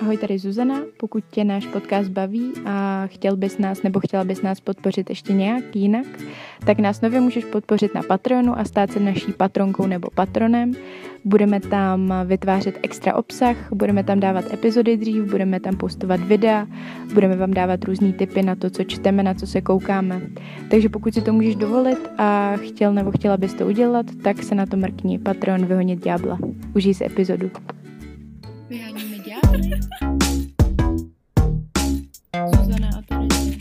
Ahoj, tady Zuzana. Pokud tě náš podcast baví a chtěl bys nás nebo chtěla bys nás podpořit ještě nějak jinak, tak nás nově můžeš podpořit na Patreonu a stát se naší patronkou nebo patronem. Budeme tam vytvářet extra obsah, budeme tam dávat epizody dřív, budeme tam postovat videa, budeme vám dávat různé tipy na to, co čteme, na co se koukáme. Takže pokud si to můžeš dovolit a chtěl nebo chtěla bys to udělat, tak se na to mrkni Patreon vyhonit ďábla. Užij si epizodu. Ďábly. Zuzana a Terezie.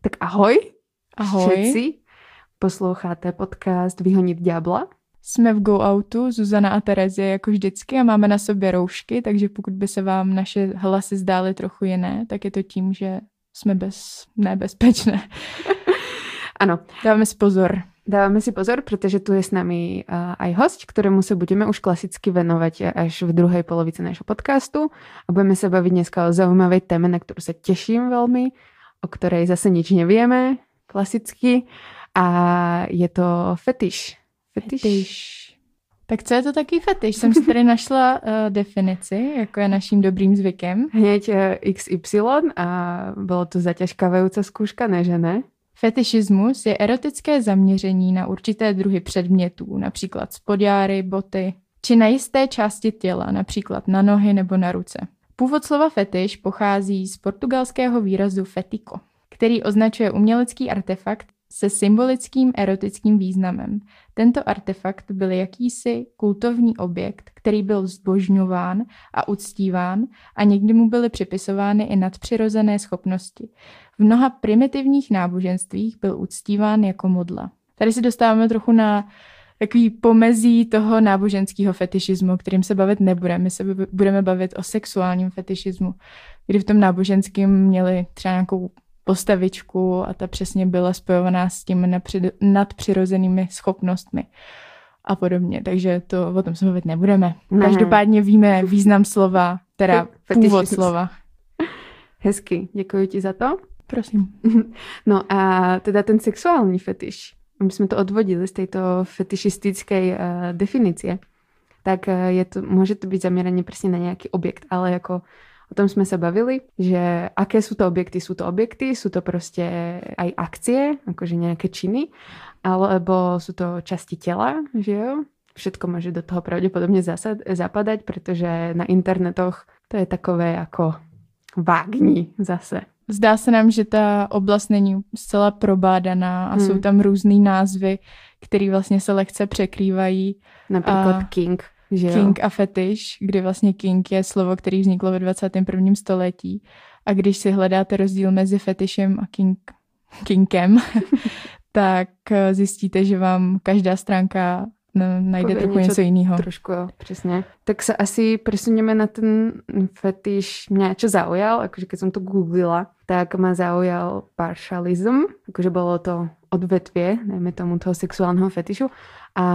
Tak ahoj, Ahoj. všetci. Posloucháte podcast Vyhonit ďábla. Jsme v Go Outu, Zuzana a Terezie jako vždycky a máme na sobě roušky, takže pokud by se vám naše hlasy zdály trochu jiné, tak je to tím, že jsme bez, nebezpečné. Ano, Dáváme si pozor. Dávame si pozor, pretože tu je s nami uh, aj host, ktorému sa budeme už klasicky venovať až v druhej polovici nášho podcastu a budeme sa baviť dneska o zaujímavej téme, na ktorú sa teším veľmi, o ktorej zase nič nevieme, klasicky. A je to fetiš. Fetiš. Fetiš. Tak co je to taký fetiš? Jsem si tady našla uh, definici, jako je naším dobrým zvykem. Hneď uh, XY a bolo to zaťažkávajúca skúška, ne že ne? Fetišismus je erotické zaměření na určité druhy předmětů, například spodjáry, boty, či na jisté části těla, například na nohy nebo na ruce. Původ slova fetiš pochází z portugalského výrazu fetico, který označuje umělecký artefakt se symbolickým erotickým významem. Tento artefakt byl jakýsi kultovní objekt, který byl zbožňován a uctíván a někdy mu byly připisovány i nadpřirozené schopnosti. V mnoha primitivních náboženstvích byl uctíván jako modla. Tady se dostáváme trochu na takový pomezí toho náboženského fetišismu, kterým se bavit nebudeme. My se bu- budeme bavit o sexuálním fetišismu, kdy v tom náboženském měli třeba nějakou postavičku a ta přesně byla spojovaná s těmi nadpřirozenými schopnostmi a podobně. Takže to o tom se bavit nebudeme. Ne. Každopádně víme význam slova, teda původ slova. Hezky, děkuji ti za to. Prosím. No a teda ten sexuální fetiš, aby sme to odvodili z tejto fetišistickej uh, definície, tak uh, je to, môže to byť zameranie presne na nejaký objekt, ale ako o tom sme sa bavili, že aké sú to objekty? Sú to objekty, sú to proste aj akcie, akože nejaké činy, alebo sú to časti tela, že jo? Všetko môže do toho pravdepodobne zasad, zapadať, pretože na internetoch to je takové ako vágní zase. Zdá se nám, že ta oblast není zcela probádaná a Hmm. jsou tam různý názvy, které vlastně se lehce překrývají. Napríklad A King, že jo? King a fetiš, kdy vlastně king je slovo, který vzniklo ve 21. století. A když si hledáte rozdíl mezi fetišem a king, kinkem, tak eh, zjistíte, že vám každá stránka no, najde trochu niečo něco jiného. Trošku, jo, presne. Tak sa asi presunieme na ten fetiš. Mňa čo zaujal, akože keď som to googlila, tak ma zaujal partialism, akože bolo to odvetvie, najmä tomu toho sexuálneho fetišu. A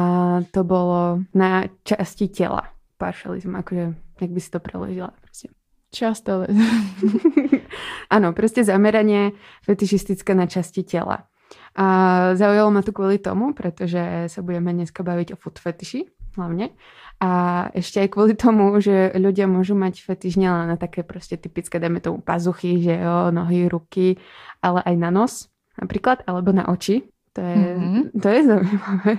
to bolo na časti tela. Partialism, akože, jak by si to preložila. Proste. Část ale. Áno, proste zameranie fetišistické na časti tela. A zaujalo ma to kvôli tomu, pretože sa budeme dneska baviť o food fetiši hlavne. A ešte aj kvôli tomu, že ľudia môžu mať fetiš nielen na také proste typické, dajme tomu pazuchy, že jo, nohy, ruky, ale aj na nos napríklad, alebo na oči. To je, Mhm. to je zaujímavé.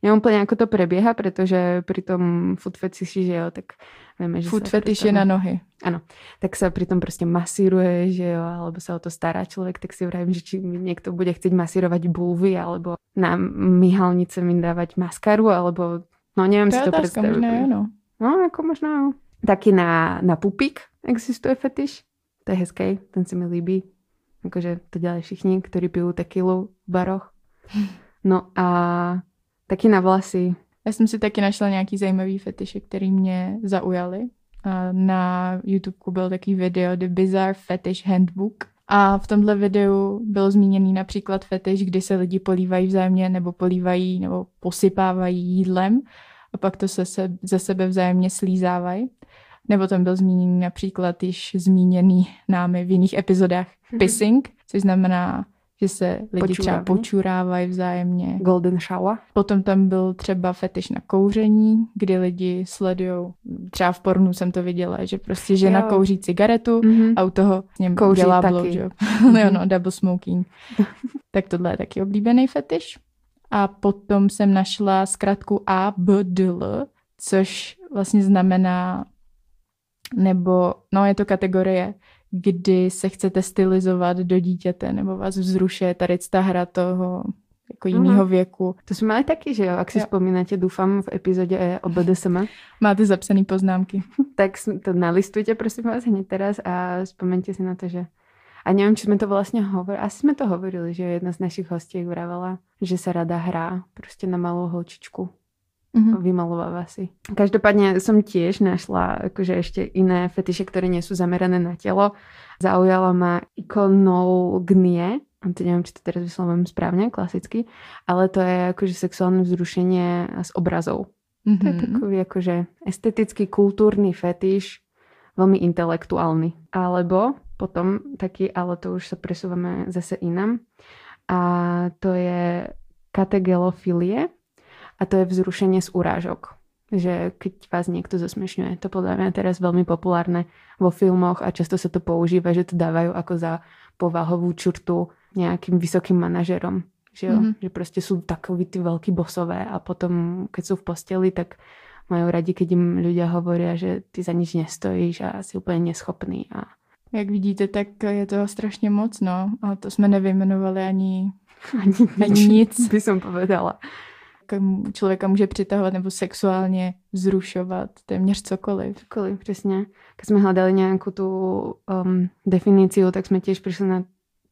Neviem úplne, ako to prebieha, pretože pri tom food fetiši, že jo, tak vieme, že Food sa fetiš proste- je na nohy. tak sa pri tom proste masíruje, že jo, alebo sa o to stará človek, tak si vravím, že či mi niekto bude chcieť masírovať bulvy, alebo na myhalnice mi dávať maskaru, alebo no neviem To si to predstaviť. možná no. No, ako možno jo. Taky na, na pupík existuje fetiš. To je hezký, ten se mi líbí. Akože to dělají všichni, ktorí pijú tequilu v baroch. No a taky na vlasy. Já jsem si taky našla nějaký zajímavý fetiše, který mě zaujaly. Na YouTube byl takový video The Bizarre Fetish Handbook. A v tomhle videu byl zmíněný například fetiš, kdy se lidi polívají vzájemně nebo polívají nebo posypávají jídlem a pak to se, se ze sebe vzájemně slízávají. Nebo tam byl zmíněný například již zmíněný námi v jiných epizodách pissing, což znamená že se lidi třeba Počurávání. počurávají vzájemně. Golden shower. Potom tam byl třeba fetiš na kouření, kdy lidi sledují, třeba v pornu jsem to viděla, že prostě žena Jo. kouří cigaretu Mhm. a u toho s ním Kouří dělá taky. blowjob. jo, no, double smoking. tak tohle je taky oblíbený fetiš. A potom jsem našla zkrátku ABDL, což vlastně znamená, nebo, no je to kategorie, kdy se chcete stylizovat do dítěte, nebo vás vzrušuje tady ta hra toho jako jiného Mhm. věku. To jsme mali taky, že jo? Jak si Jo. vzpomínáte, doufám, v epizodě o BDSM. Máte zapsané poznámky. tak to nalistujte prosím vás hneď teraz a vzpomeňte si na to, že a neviem, či sme to vlastne hovorili, asi sme to hovorili, že jedna z našich hostiek vravela, že sa rada hrá prostě na malou holčičku. Mhm. Vymalováva si. Každopádne som tiež našla akože ešte iné fetiše, ktoré nie sú zamerané na telo. Zaujala ma ikonognie, a to neviem, či to teraz vyslovujem správne, klasicky, ale to je akože sexuálne vzrušenie z obrazov. To je Mhm. takový akože estetický, kultúrny fetiš, veľmi intelektuálny. Alebo potom taký, ale to už sa presúvame zase inam. A to je kategelofilie a to je vzrušenie z urážok. Že keď vás niekto zosmešňuje, to podľa mňa teraz veľmi populárne vo filmoch a často sa to používa, že to dávajú ako za povahovú čurtu nejakým vysokým manažerom. Že, jo? Mhm. že proste sú takoví tí veľkí bosové a potom, keď sú v posteli, tak majú radi, keď im ľudia hovoria, že ty za nič nestojíš a si úplne neschopný. A Jak vidíte, tak je toho strašně moc, no. A to jsme nevyjmenovali ani ani, Ani nic. by som povedala. Člověka může přitahovat nebo sexuálně vzrušovat téměř cokoliv. Cokoliv, presne. Keď sme hľadali nejakú tú um, definíciu, tak sme tiež prišli na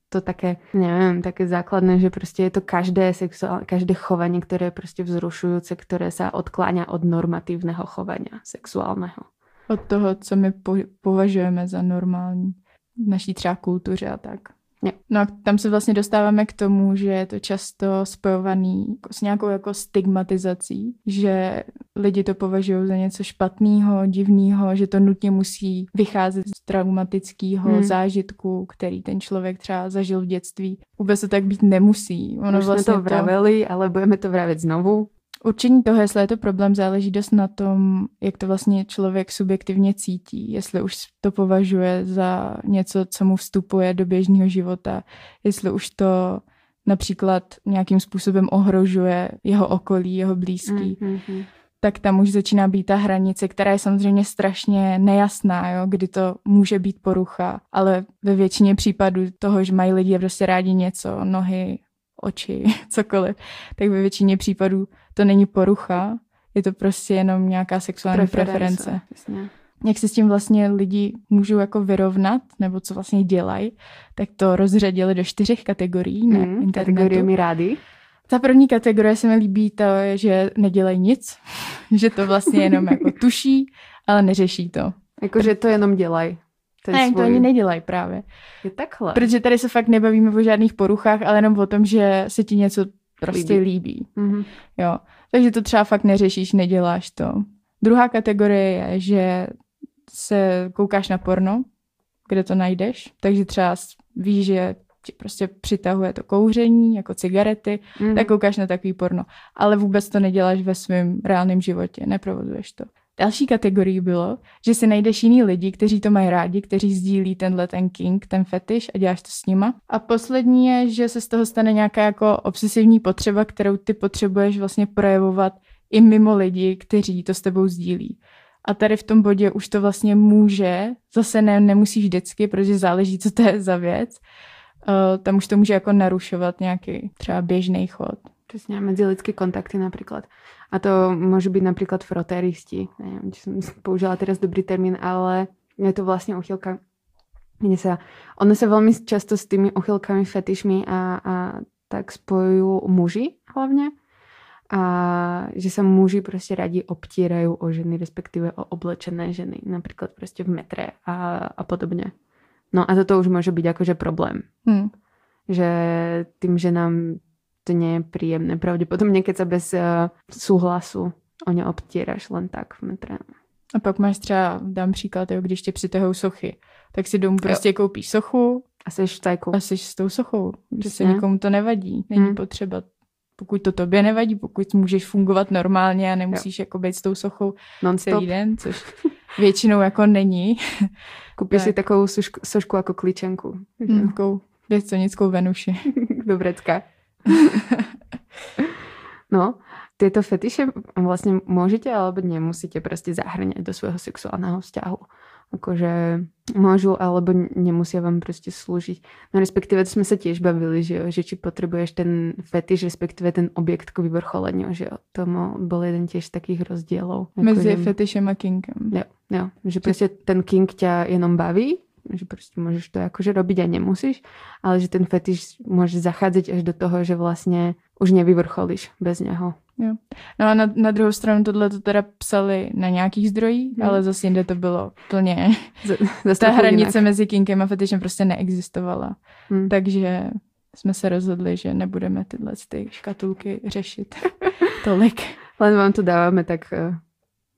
to také, neviem, také základné, že proste je to každé sexuál, každé chovanie, ktoré je proste vzrušujúce, ktoré sa odkláňa od normatívneho chovania sexuálneho. Od toho, co my po- považujeme za normální v naší třeba kultuře a tak. Jo. No a tam se vlastně dostáváme k tomu, že je to často spojovaný s nějakou jako stigmatizací, že lidi to považují za něco špatného, divného, že to nutně musí vycházet z traumatického Hmm. zážitku, který ten člověk třeba zažil v dětství. Vůbec to tak být nemusí. Ono Už vlastně sme to vraveli, ale budeme to vraveť znovu. Určení toho, jestli je to problém, záleží dost na tom, jak to vlastně člověk subjektivně cítí. Jestli už to považuje za něco, co mu vstupuje do běžného života. Jestli už to například nějakým způsobem ohrožuje jeho okolí, jeho blízký. Mm, mm, mm. Tak tam už začíná být ta hranice, která je samozřejmě strašně nejasná, jo? kdy to může být porucha. Ale ve většině případů toho, že mají lidi prostě rádi něco, nohy, oči, cokoliv, tak ve většině případů to není porucha, je to prostě jenom nějaká sexuální preference. Presne. Jak se s tím vlastně lidi můžou jako vyrovnat, nebo co vlastně dělají, tak to rozřadili do čtyřech kategorií na Mm, internetu. kategórie mi rády. Ta první kategorie se mi líbí to, že nedělají nic, že to vlastně jenom jako tuší, ale neřeší to. Akože to jenom dělaj. Ten Ne, to svůj- ani nedělají právě. Je takhle. Protože tady se fakt nebavíme o žádných poruchách, ale jenom o tom, že se ti něco prostě líbí. líbí. Mhm. Jo. Takže to třeba fakt neřešíš, neděláš to. Druhá kategorie je, že se koukáš na porno, kde to najdeš, takže třeba víš, že ti prostě přitahuje to kouření, jako cigarety, Mhm. tak koukáš na takový porno. Ale vůbec to neděláš ve svém reálném životě, neprovozuješ to. Další kategorii bylo, že si najdeš jiný lidi, kteří to mají rádi, kteří sdílí tenhle ten king, ten fetiš a děláš to s nima. A poslední je, že se z toho stane nějaká jako obsesivní potřeba, kterou ty potřebuješ vlastně projevovat i mimo lidi, kteří to s tebou sdílí. A tady v tom bodě už to vlastně může, zase ne, nemusíš vždycky, protože záleží, co to je za věc. Uh, tam už to může jako narušovat nějaký třeba běžný chod. Presne, medzilidské kontakty napríklad. A to môžu byť napríklad frotéristi. Neviem, či som použila teraz dobrý termín, ale je to vlastne uchylka, kde sa, ono sa veľmi často s tými uchylkami, fetišmi a, a tak spojujú muži hlavne. A že sa muži proste radi obtírajú o ženy, respektíve o oblečené ženy, napríklad proste v metre a, a podobne. No a toto už môže byť akože problém Hm. že tým ženám to nie je príjemné. Pravdepodobne, keď sa bez uh, súhlasu o ne obtíraš len tak v metre. A pak máš třeba, dám příklad, jo, když tě přitahou sochy, tak si domů prostě koupíš sochu A jsi v tajku. A jsi s tou sochou. Že se nikomu to nevadí. Není Hmm. potřeba pokud to tobě nevadí, pokud můžeš fungovat normálně a nemusíš jako být s tou sochou Non-stop. celý den, což většinou jako není. Si Tak. takovou sošku, sošku jako klíčenku. Hmm. Takovou věconickou Venuši. Do vrecka. no, tieto fetiše vlastne môžete alebo nemusíte proste zahrňať do svojho sexuálneho vzťahu. Akože môžu alebo nemusia vám proste slúžiť. No respektíve to sme sa tiež bavili, že, jo, že či potrebuješ ten fetiš, respektíve ten objekt k vyvrcholeniu, že jo. To bol jeden tiež takých rozdielov. Mezi Akože- fetišem a kinkem. Jo, jo, že proste ten king ťa jenom baví, že proste môžeš to akože robiť a nemusíš, ale že ten fetiš môže zachádzať až do toho, že vlastne už nevyvrcholíš bez něho. No a na, na druhou stranu tohle to teda psali na nějakých zdrojích, Hmm. ale zase jinde to bylo plně. Zase Ta hranice jinak. mezi kinkem a fetišem prostě neexistovala. Hm. Takže jsme se rozhodli, že nebudeme tyhle ty škatulky řešit tolik. Len vám to dávame tak eh,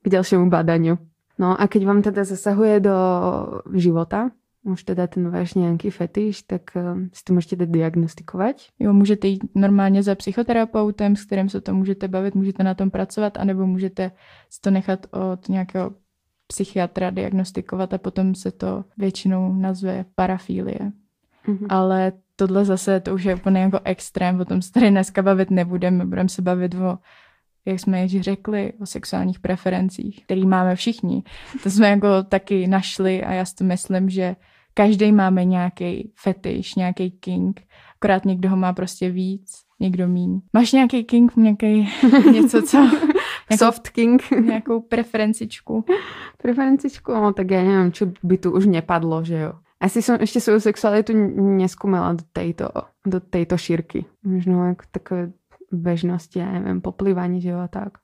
k ďalšiemu badaniu. No a keď vám teda zasahuje do života, už teda ten váš nějaký fetiš, tak eh, si to můžete dať diagnostikovat. Jo, můžete jít normálně za psychoterapeutem, s kterým se to můžete bavit, můžete na tom pracovat, anebo můžete si to nechat od nějakého psychiatra diagnostikovat a potom se to většinou nazve parafílie. Mhm. Ale tohle zase, to už je úplně jako extrém, o tom se tady dneska bavit nebudeme, budeme se bavit o, jak jsme již řekli, o sexuálních preferencích, který máme všichni. To jsme jako taky našli a já si to myslím, že každý máme nějaký fetiš, nějaký king, akorát někdo ho má prostě víc, někdo míň. Máš nějaký king, nějaký něco, co? Jako- Soft king. Nějakou preferencičku? Preferencičku, no tak ja neviem, čo by tu už nepadlo, že jo. Asi som ešte svoju sexualitu n- neskúmala do tejto, do tejto šírky. Možno ako takové bežnosti, ja neviem, poplývanie, že jo, a tak.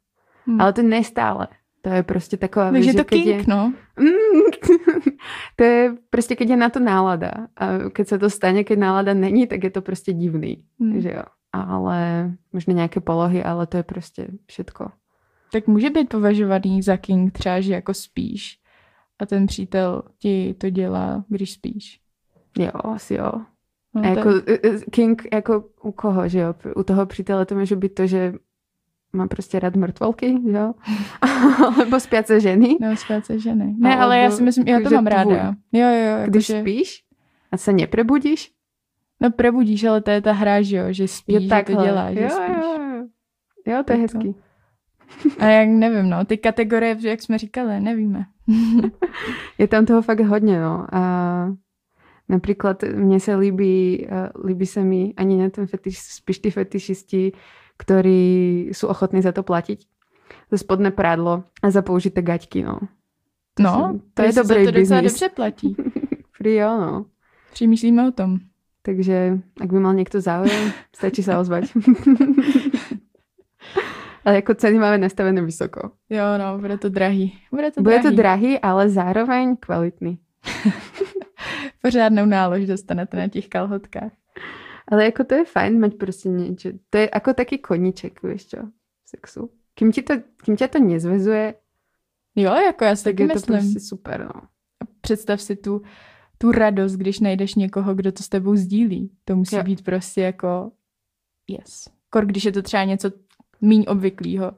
Hm. Ale to nestále. To je prostě taková Takže že to keď king, je, no. Mm, to je prostě, keď je na to nálada. A keď sa to stane, keď nálada není, tak je to prostě divný, Hm. že jo. Ale možno nějaké polohy, ale to je prostě všetko. tak může být považovaný za king třeba, že jako spíš a ten přítel ti to dělá, když spíš. Jo, asi jo. No, A jako tak, e, e, King, jako u koho, že jo? U toho přítele to může být to, že má prostě rád mrtvolky, že jo? Alebo spiace ženy. no, se ženy. Ne, ale já Alebo si myslím, já to že mám ráda. tvůj. Jo, jo, Když jakože, spíš a se neprebudíš, no probudíš, ale to je ta hra, že jo, že spíš, že to takhle. dělá, že jo, spíš. jo, jo. Jo, to je Tak hezký. A jak nevím, no, ty kategorie, jak jsme říkali, nevíme. Je tam toho fakt hodně, no. A například mně se líbí, eh, líbí se mi ani ne ten fetiš, spíš ty fetišisti, ktorí sú ochotní za to platiť. Za spodné prádlo a za použité gaťky, no. To, No, si, to je dobrý se to docela biznis. dobře platí. Free, jo, no. Přemýšlíme o tom. Takže ak by mal niekto záujem, stačí sa ozvať. ale jako ceny máme nastavené vysoko. Jo, no, bude to drahý. Bude to Bude drahý. to drahý, ale zároveň kvalitný. Pořádnou nálož dostanete na těch kalhotkách. Ale jako to je fajn mať prostě niečo. To je ako taký koníček, vieš čo, sexu. Kým, ti to, kým ťa to nezvezuje, Jo, jako já si tak taky je to myslím. prostě super, no. představ si tu, tu radost, když najdeš někoho, kdo to s tebou sdílí. To musí Jo. být prostě jako yes. Kor, když je to třeba něco míň obvyklého.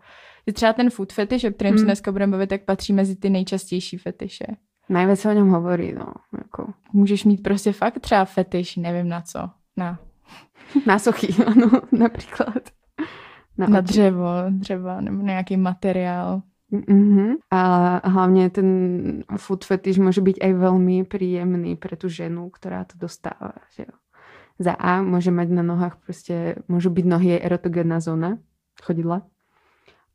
Že třeba ten food fetish, o kterém Mm. se dneska budeme bavit, tak patří mezi ty nejčastější fetiše. Najviac sa o ňom hovorí, no. Jako. Můžeš mít prostě fakt třeba fetiš, nevím na co. Na, Na sochy, ano, napríklad. na oči. dřevo, třeba, nebo na nějaký materiál. Mhm. A hlavne ten food fetish môže byť aj veľmi príjemný pre tú ženu, ktorá to dostáva. Že jo. Za A môže mať na nohách proste, môžu byť nohy jej erotogénna zóna, chodidla.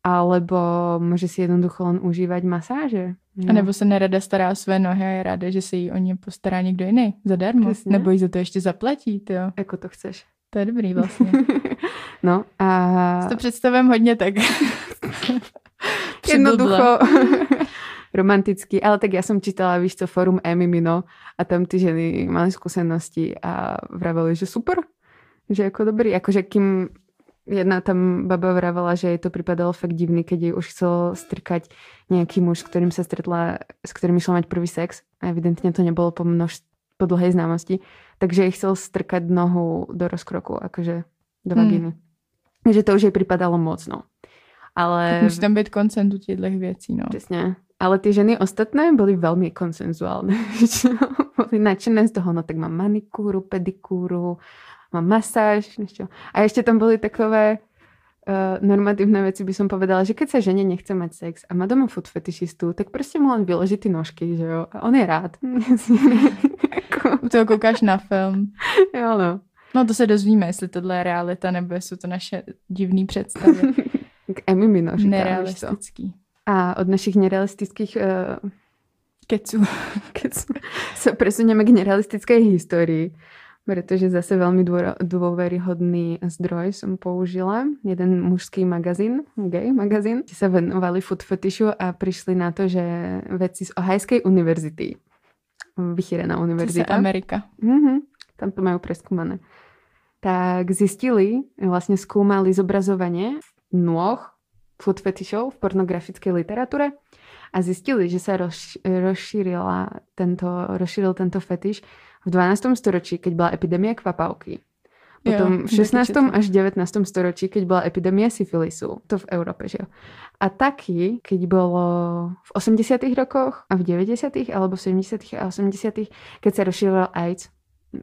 Alebo môže si jednoducho len užívať masáže. že A nebo se nerada stará o své nohy a je ráda, že se jí o ně postará někdo jiný zadarmo. Přesně. Nebo jí za to ještě zaplatí, jo. Ako to chceš. To je dobrý vlastně. no a Si to představím hodně tak. jednoducho. Romanticky, ale tak ja som čítala, víš co, forum Emimino a tam ty ženy mali skúsenosti a vraveli, že super, že ako dobrý, akože kým jedna tam baba vravela, že jej to pripadalo fakt divný, keď jej už chcel strkať nejaký muž, s ktorým sa stretla, s ktorým išla mať prvý sex. A evidentne to nebolo po, množ, po dlhej známosti, takže ich chcel strkať nohu do rozkroku, akože do Hmm. vagíny. Takže to už jej připadalo moc, no. Ale... Musí tam být koncent u těchto věcí, no. Přesně. Ale ty ženy ostatné byly velmi konsenzuálne. většinou. byly nadšené z toho, no tak mám manikúru, pedikúru, mám masáž. Ešte. A ještě tam byly takové uh, normatívne veci, by som povedala, že keď sa žene nechce mať sex a má doma food fetišistu, tak prostě mu len vyloží ty nožky, že jo? A on je rád. Jako, toho koukáš na film. jo, no. No to se dozvíme, jestli tohle je realita, nebo jsou to naše divné představy. K Emmy Mino? Nerealistický. A od našich nerealistických uh, Kecu. keď sa presunieme k nerealistickej histórii, pretože zase veľmi dôveryhodný zdroj som použila. Jeden mužský magazín, gay magazín, kde sa venovali food fetishu a prišli na to, že vedci z Ohajskej univerzity, vychýrená univerzita, Amerika. Mhm, tam to majú preskúmané. Tak zistili, vlastne skúmali zobrazovanie nôh food fetishov v pornografickej literatúre a zistili, že sa roz, rozšírila tento, rozšíril tento fetiš v 12. storočí, keď bola epidémia kvapavky. Potom Jo, v 16. četla. až 19. storočí, keď bola epidémia syfilisu. To v Európe, že jo. A taky, keď bolo v 80. rokoch a v 90. alebo v 70. a 80. keď sa rozšíroval AIDS v,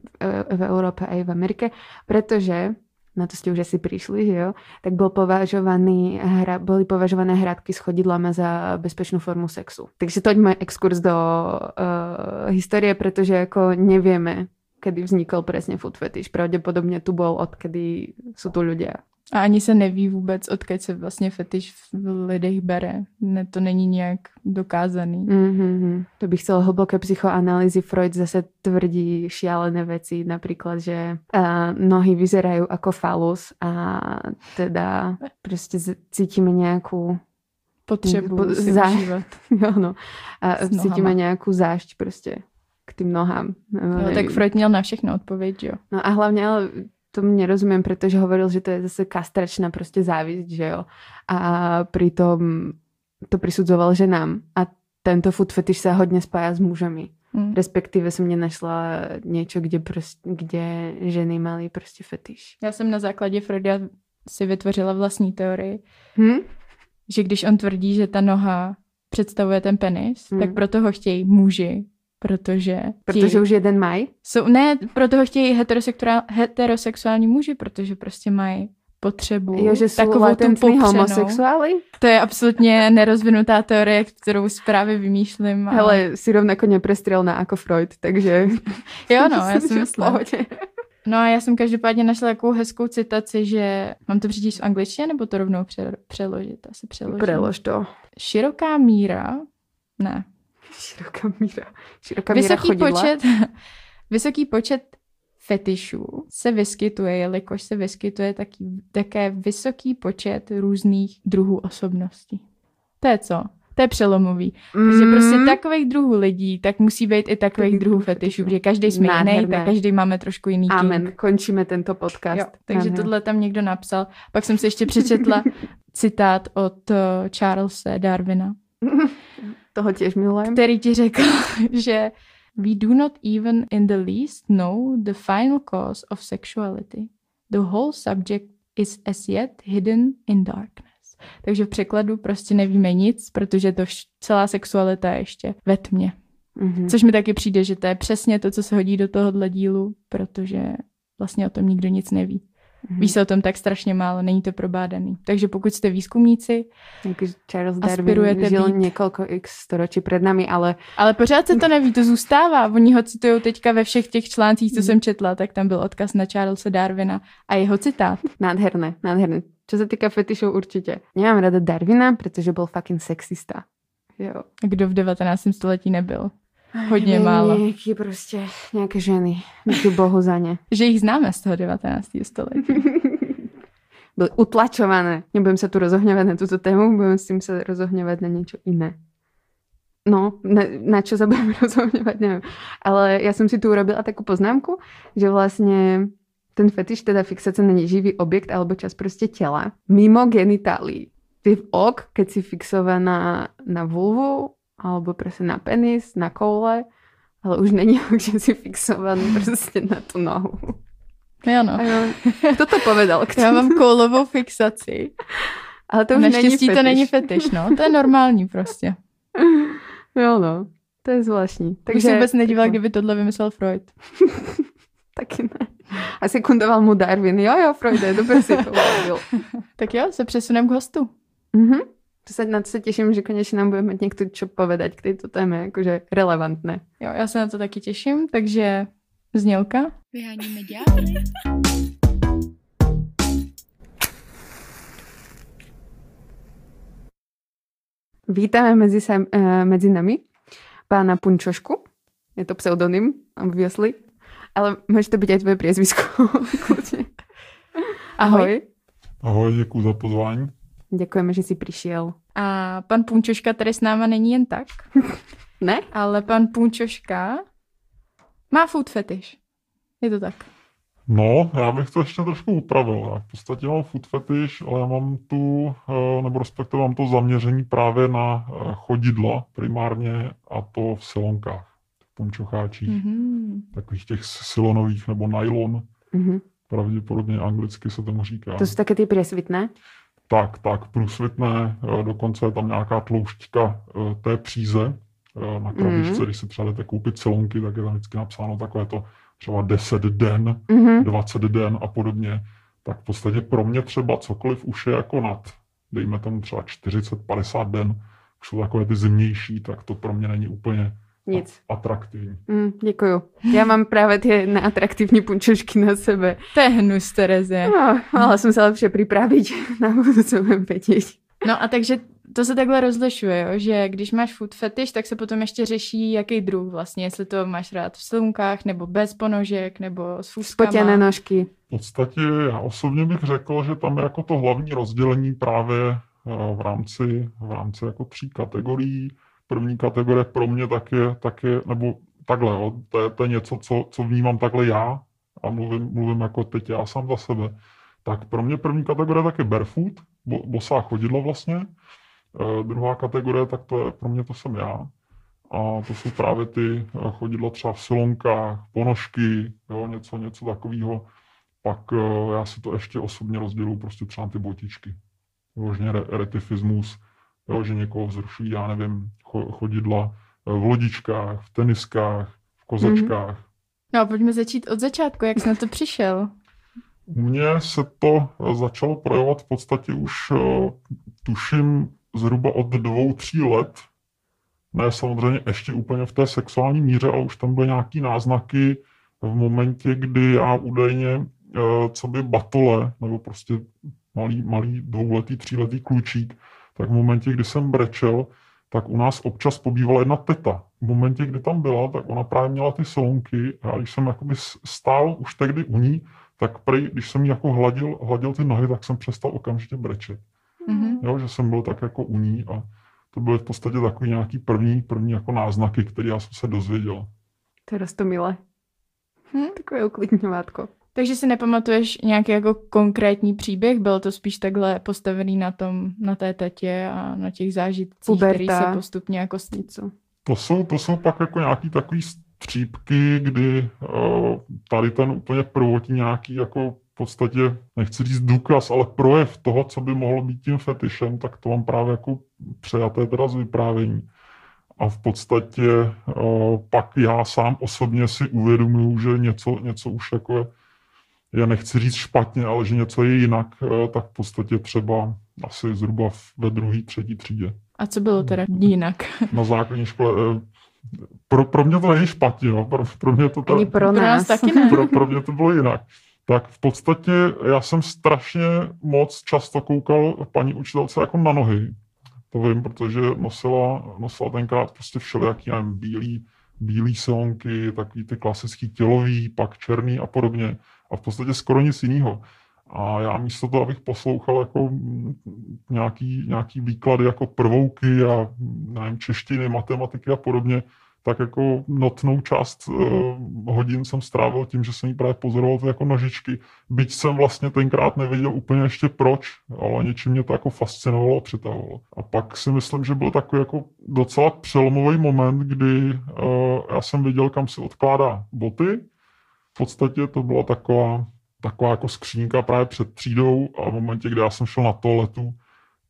v Európe aj v Amerike, pretože na to ste už asi prišli, že jo, tak bol považovaný, hra, boli považované hradky s chodidlami za bezpečnú formu sexu. Takže toť môj exkurs do uh, histórie, pretože ako nevieme, kedy vznikol presne food fetish. Pravdepodobne tu bol, odkedy sú tu ľudia. A ani se neví vůbec, odkud se vlastně fetiš v lidech bere. Ne, to není nějak dokázaný. Mm-hmm. To bych chcela hlboké psychoanalýzy. Freud zase tvrdí šialené veci, napríklad, že uh, nohy vyzerajú ako falus a teda prostě cítime nejakú Potřebu Po- jo, no, a nohama. nejakú zášť prostě k tým nohám. No, tak. Freud měl na všechno odpověď, jo. No a hlavně ale tomu nerozumím, protože hovoril, že to je zase kastračná prostě závisť, že jo. A pritom to prisudzoval ženám. A tento food fetiš sa hodně spája s mužami. Hm. Respektive som nenašla niečo, kde, prostě, kde ženy mali prostě fetiš. Já jsem na základě Freuda si vytvořila vlastní teorii, Hm? že když on tvrdí, že ta noha představuje ten penis, Hmm. tak proto ho chtějí muži, protože... Protože už jeden maj? jsou, ne, proto ho chtějí heterosexuál, heterosexuální muži, protože prostě mají potřebu Jo, že sú takovou tu popřenou. homosexuály? To je absolutně nerozvinutá teorie, kterou právě vymýšlím. A... Hele, si rovnako neprestrelná ako Freud, takže... jo, no, já myslím. pohodě. No a já jsem každopádně našla takovou hezkou citaci, že mám to přečíst v angličtině, nebo to rovnou pře- přeložit? Asi přeložím. Prelož to. Široká míra, ne, Široká míra. Široká míra vysoký chodidla. počet, vysoký počet fetišů se vyskytuje, jelikož se vyskytuje taky, také vysoký počet různých druhů osobností. To je co? To je přelomový. Protože prostě Mm. takových druhů lidí, tak musí být i takových druhů fetišů, protože každý jsme jiný, tak každý máme trošku jiný kink. Amen. Končíme tento podcast. Jo, takže Nádherné. tohle tam někdo napsal. Pak jsem si ještě přečetla citát od eh, Charlesa Darwina, Toho tiež milujem. který ti řekl, že we do not even in the least know the final cause of sexuality. The whole subject is as yet hidden in darkness. Takže v překladu prostě nevíme nic, protože to celá sexualita je ještě ve tmě. Mhm. Což mi taky přijde, že to je přesně to, co se hodí do tohohle dílu, protože vlastně o tom nikdo nic neví. Mhm. Ví se o tom tak strašně málo, není to probádaný. Takže pokud jste výzkumníci, Jaký Charles Aspirujete Darwin žil být. několik x storočí před nami, ale ale pořád se to neví, to zůstává. Oni ho citují teďka ve všech těch článcích, co Mhm. jsem četla, tak tam byl odkaz na Charlesa Darwina a jeho citát. nádherné, nádherné. Čo sa týka fetišov určite. Nemám rada Darwina, pretože bol fucking sexista. Jo. Kdo v 19. století nebyl. Hodně Ne, málo. Nejaký prostě, nejaké ženy. Díky bohu za ne. Že jich známe z toho 19. století. Byly utlačované. Nebudem sa tu rozohňovať na túto tému, budem s tým sa rozohňovať na niečo iné. No, na, na čo sa budeme rozohňovať, neviem. Ale ja som si tu urobila takú poznámku, že vlastne ten fetiš, teda fixace na neživý objekt alebo čas prostě tela, mimo genitálií. Ty v ok, keď si fixovaná na vulvu, alebo prostě na penis, na koule, ale už není že si fixovaný prostě na tu nohu. Jo, no. Kto to povedal? Kto? Já mám koulovou fixaci. Ale to už Naštěstí není to není fetiš. fetiš, no. To je normální prostě. Jo, no. To je zvláštní. Takže se vůbec nedívala, jako- kdyby tohle vymyslel Freud. Taky ne. A sekundoval mu Darwin. Jo, jo, Freude, dobře si to. Tak jo, se přesunem k hostu. Mhm. To sa, na to sa teším, že konečne nám bude mať niekto čo povedať k tejto téme, akože relevantné. Jo, já se na to taky těším, takže znělka. Vyháníme ďábly. Vítame medzi, sa, uh, medzi nami pána Punčošku. Je to pseudonym, obviously. Ale môže to byť aj tvoje priezvisko. Ahoj. Ahoj, děkuji za pozvání. Ďakujeme, že si prišiel. A pan Punčoška tady s náma není jen tak, Ne? ale pan Punčoška má food fetish. Je to tak. No, já bych to ještě trošku upravil. Já v podstatě mám food fetish, ale já mám tu, eh, nebo respektive mám to zaměření právě na eh, chodidla primárně a to v silonkách, v punčocháčích, Mhm. takových těch silonových nebo nylon, Mhm. pravděpodobně anglicky se tomu říká. To sú také tie priesvitné? Tak, tak, průsvitné, dokonce je tam nějaká tloušťka eh, té příze eh, na krabičce, Mhm. když si třeba jdete koupit silonky, tak je tam vždycky napsáno takové to třeba 10 den, Mhm. 20 den a podobně, tak v podstatě pro mě třeba cokoliv už je jako nad, dejme tomu třeba 40-50 den, už jsou takové ty zimnější, tak to pro mě není úplně Nic. atraktivní. Mm, děkuju. Já mám právě ty neatraktivní punčošky na sebe. To je hnus, Terezie. No, mala som sa lepšie pripraviť na budúce budem vedieť. No a takže to se takhle rozlišuje, jo? že když máš food fetish, tak se potom ještě řeší, jaký druh vlastně, jestli to máš rád v slunkách, nebo bez ponožek, nebo s fůzkama. Spotené nožky. V podstatě já osobně bych řekl, že tam je jako to hlavní rozdělení právě eh, v rámci, v rámci jako tří kategorií. První kategorie pro mě tak je, tak je nebo takhle, jo, to, je, to je něco, co, co vnímám takhle já a mluvím, mluvím jako teď já sám za sebe. Tak pro mě první kategorie tak je barefoot, bo, bosá chodidlo vlastně. Eh, druhá kategorie, tak to je, pro mě to jsem já. A to jsou právě ty eh, chodidla třeba v silonkách, ponožky, jo, něco, něco takového pak eh, já si to ještě osobně rozděluji prostě třeba ty botičky. Vyloženě re- retifismus, jo, že někoho vzrušují, já nevím, cho- chodidla eh, v lodičkách, v teniskách, v kozačkách. No a pojďme začít od začátku, jak jsi na to přišel. U mě se to eh, začalo projevovat v podstatě už, eh, tuším, zhruba od dvou, tří let. Ne samozřejmě ještě úplně v té sexuální míře, ale už tam byly nějaký náznaky v momentě, kdy já údajně, co by batole, nebo prostě malý, malý dvouletý, tříletý klučík, tak v momentě, kdy jsem brečel, tak u nás občas pobývala jedna teta. V momentě, kdy tam byla, tak ona právě měla ty solonky a když jsem jakoby stál už tehdy u ní, tak prej, když jsem jí jako hladil, hladil ty nohy, tak jsem přestal okamžitě brečet. Mhm. Jo, že jsem byl tak jako u ní a to byly v podstatě takový nějaký první, první jako náznaky, které já jsem se dozvěděl. To je milé. Hm? Takové uklidňovátko. Takže si nepamatuješ nějaký jako konkrétní příběh? Bylo to spíš takhle postavený na tom, na té tetě a na těch zážitcích, který Puberta. se postupně jako st- Něco. To jsou, to jsou pak jako nějaký takový střípky, kdy uh, tady ten úplně prvotní nějaký jako v podstatě, nechci říct důkaz, ale projev toho, co by mohlo být tím fetišem, tak to mám právě jako přejaté teda z vyprávění. A v podstatě uh, pak já sám osobně si uvědomuju, že něco, něco už jako je, já nechci říct špatně, ale že něco je jinak, uh, tak v podstatě třeba asi zhruba ve druhé, třetí třídě A co bylo teda jinak? na základní škole. eh, Pro, pro mě to není špatně, jo. Pro, pro mě to Ani ta, pro Pro nás nás. taky ne. pro, pro mě to bylo jinak. Tak v podstatě já jsem strašně moc často koukal paní učitelce jako na nohy. To vím, protože nosila, nosila tenkrát prostě všelijaký, nevím, bílý, bílý silonky, takový ty klasický tělový, pak černý a podobně. A v podstatě skoro nic jiného. A já místo toho, abych poslouchal jako nějaký, nějaký výklady jako prvouky a nevím, češtiny, matematiky a podobně, tak jako notnou část uh, hodin jsem strávil tím, že jsem jí právě pozoroval ty jako nožičky. Byť jsem vlastně tenkrát nevěděl úplně ještě proč, ale něčím mě to jako fascinovalo a přitahovalo. A pak si myslím, že byl takový jako docela přelomový moment, kdy uh, já jsem viděl, kam si odkládá boty. V podstatě to byla taková, taková jako skřínka právě před třídou a v momentě, kdy já jsem šel na toaletu,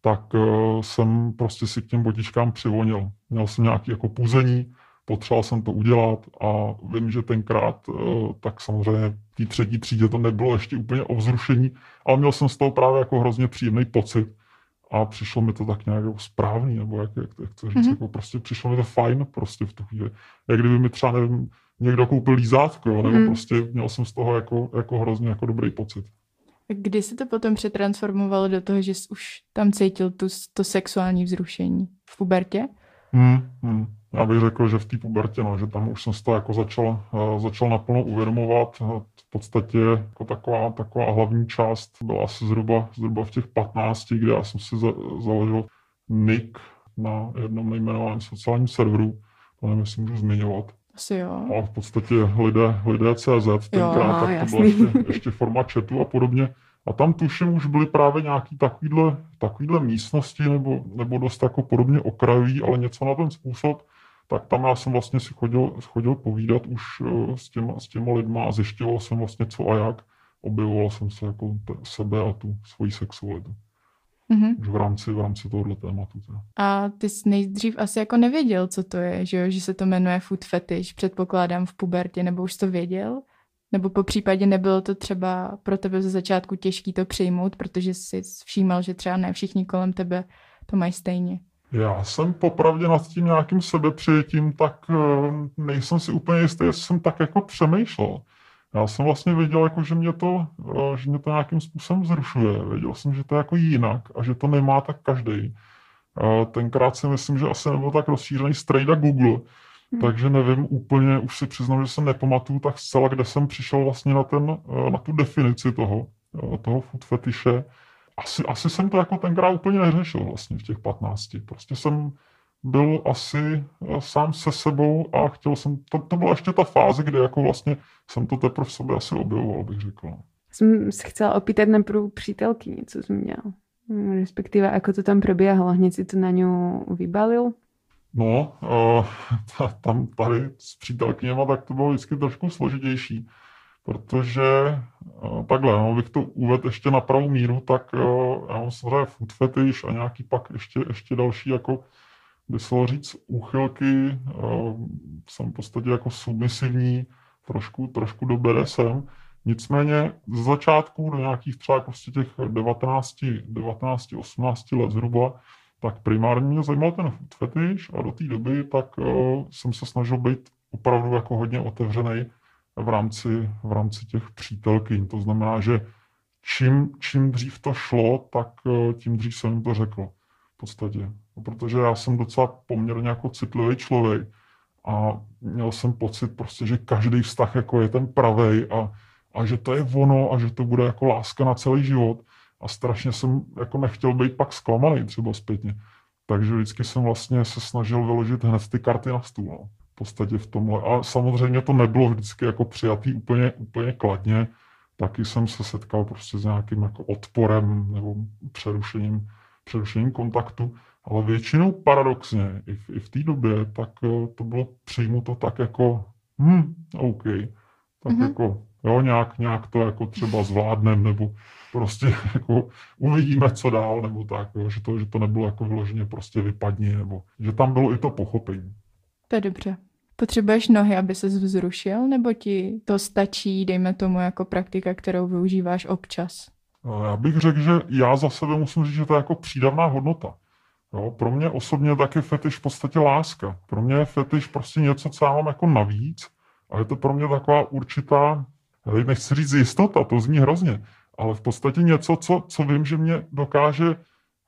tak uh, jsem prostě si k těm botičkám přivonil. Měl jsem nějaký jako půzení, potřeboval jsem to udělat a vím, že tenkrát, uh, tak samozřejmě v té třetí třídě to nebylo ještě úplně o vzrušení, ale měl jsem z toho právě jako hrozně příjemný pocit a přišlo mi to tak nějak jako správný, nebo jak, jak, jak to říct, mm-hmm. jako prostě přišlo mi to fajn prostě v tu chvíli. Jak kdyby mi třeba, nevím, někdo koupil lízátko, nebo mm. prostě měl jsem z toho jako, jako hrozně jako dobrý pocit. Kdy se to potom přetransformovalo do toho, že jsi už tam cítil tu, to sexuální vzrušení? V pubertě? Hmm, hmm. Já bych řekl, že v té pubertě, no, že tam už jsem se to jako začal, uh, začal naplno uvědomovat. V podstatě jako taková, taková hlavní část byla asi zhruba, zhruba v těch 15, kde já jsem si za, založil nick na jednom nejmenovaném sociálním serveru. To nevím, jestli můžu zmiňovat. Asi jo. A v podstatě lidé, lidé CZ tenkrát, no, tak to byla ještě, ještě forma chatu a podobně. A tam tuším už byly právě nějaký takovýhle, takovýhle místnosti nebo, nebo dost jako podobně okrajový, ale něco na ten způsob, tak tam já jsem vlastně si chodil, chodil povídat už uh, s, těma, s těma lidma a zjišťoval jsem vlastně co a jak. Objevoval jsem se jako sebe a tu svoji sexualitu. Mm-hmm. V rámci, v rámci tohohle tématu. Teda. A ty jsi nejdřív asi jako nevěděl, co to je, že, jo? že se to jmenuje food fetish, předpokládám v pubertě, nebo už to věděl? Nebo po případě nebylo to třeba pro tebe ze začátku těžké to přijmout, protože jsi všímal, že třeba ne všichni kolem tebe to mají stejně. Já jsem popravdě nad tím nějakým sebepřijetím, tak eh, nejsem si úplně jistý, jestli jsem tak jako přemýšlel. Já jsem vlastně věděl, jako, že, mě to, eh, že mě to nějakým způsobem zrušuje. Věděl jsem, že to je jako jinak a že to nemá tak každý. Eh, tenkrát si myslím, že asi nebyl tak rozšířený strejda Google, Hmm. Takže nevím úplně, už si přiznám, že se nepamatuju tak zcela, kde jsem přišel vlastně na, ten, eh, na tu definici toho, toho food fetiše. Asi, asi jsem to jako tenkrát úplně neřešil vlastně v těch 15. Prostě jsem byl asi eh, sám se sebou a chtěl jsem, to, to byla ještě ta fáze, kdy jako vlastně jsem to teprve v sobě asi objevoval, bych řekl. Jsem se chcela opýtat najprv přítelkyni, co jsi měl. Respektive, jako to tam probíhalo, hned si to na ňu vybalil? No, uh, tam tady s přítelkyněma tak to bylo vždycky trošku složitější, protože uh, takhle, no, bych to uvedl ještě na pravou míru, tak uh, já mám samozřejmě food fetish a nějaký pak ještě, ještě další, jako by se říct, úchylky, uh, jsem v podstatě jako submisivní, trošku, trošku do BDSM, Nicméně z začátku do nějakých třeba prostě těch 19, 19, 18 let zhruba, tak primárně mě zajímal ten fetish a do té doby tak uh, jsem se snažil být opravdu jako hodně otevřený v rámci, v rámci těch přítelkyň. To znamená, že čím, čím dřív to šlo, tak uh, tím dřív jsem jim to řekl podstatě. No, protože já jsem docela poměrně jako citlivý člověk a měl jsem pocit prostě, že každý vztah jako je ten pravej a, a že to je ono a že to bude jako láska na celý život a strašně jsem jako nechtěl být pak zklamaný třeba zpětně. Takže vždycky jsem vlastně se snažil vyložit hned ty karty na stůl. No. V podstatě v tomhle. A samozřejmě to nebylo vždycky jako přijatý úplně, úplně kladně. Taky jsem se setkal prostě s nějakým jako odporem nebo přerušením, přerušením kontaktu. Ale většinou paradoxně, i v, i v té době, tak eh, to bylo přijmuto tak jako, hm, OK. Tak mm-hmm. jako, jo, nějak, nějak to jako třeba zvládnem, nebo prostě jako uvidíme, co dál, nebo tak, jo, že, to, že to nebylo jako vyloženě prostě vypadni, nebo že tam bylo i to pochopení. To je dobře. Potřebuješ nohy, aby se vzrušil, nebo ti to stačí, dejme tomu, jako praktika, kterou využíváš občas? Já bych řekl, že já za sebe musím říct, že to je jako přídavná hodnota. Jo, pro mě osobně taky fetiš v podstatě láska. Pro mě je fetiš prostě něco, co já mám jako navíc a je to pro mě taková určitá, já nechci říct jistota, to zní hrozně, ale v podstatě něco, co, co vím, že mě dokáže,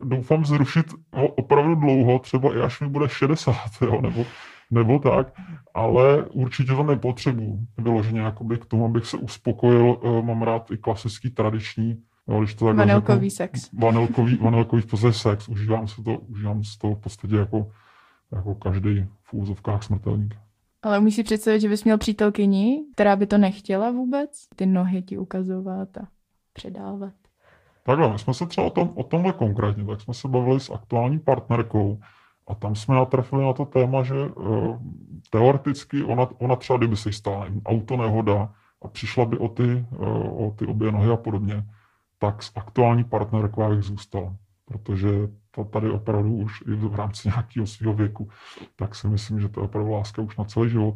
doufám, zrušit opravdu dlouho, třeba i až mi bude 60, jo, nebo, nebo tak, ale určitě to nepotřebuji vyloženě jakoby k tomu, abych se uspokojil. Eh, mám rád i klasický, tradiční, jo, když to vanilkový řeknu, sex. Vanilkový, vanilkový v podstatě sex. Užívám se to, užívám se to v podstatě jako, jako každý v úzovkách smrtelník. Ale umíš si představit, že bys měl přítelkyni, která by to nechtěla vůbec? Ty nohy ti ukazovat a předávat. Takhle, my jsme se třeba o, tom, o tomhle konkrétně, tak jsme se bavili s aktuální partnerkou a tam jsme natrefili na to téma, že uh, teoreticky ona, ona třeba, kdyby se jí stala autonehoda a přišla by o ty, uh, o ty obě nohy a podobně, tak s aktuální partnerkou bych zůstal. Protože to tady opravdu už i v rámci nějakého svého věku, tak si myslím, že to je opravdu láska už na celý život.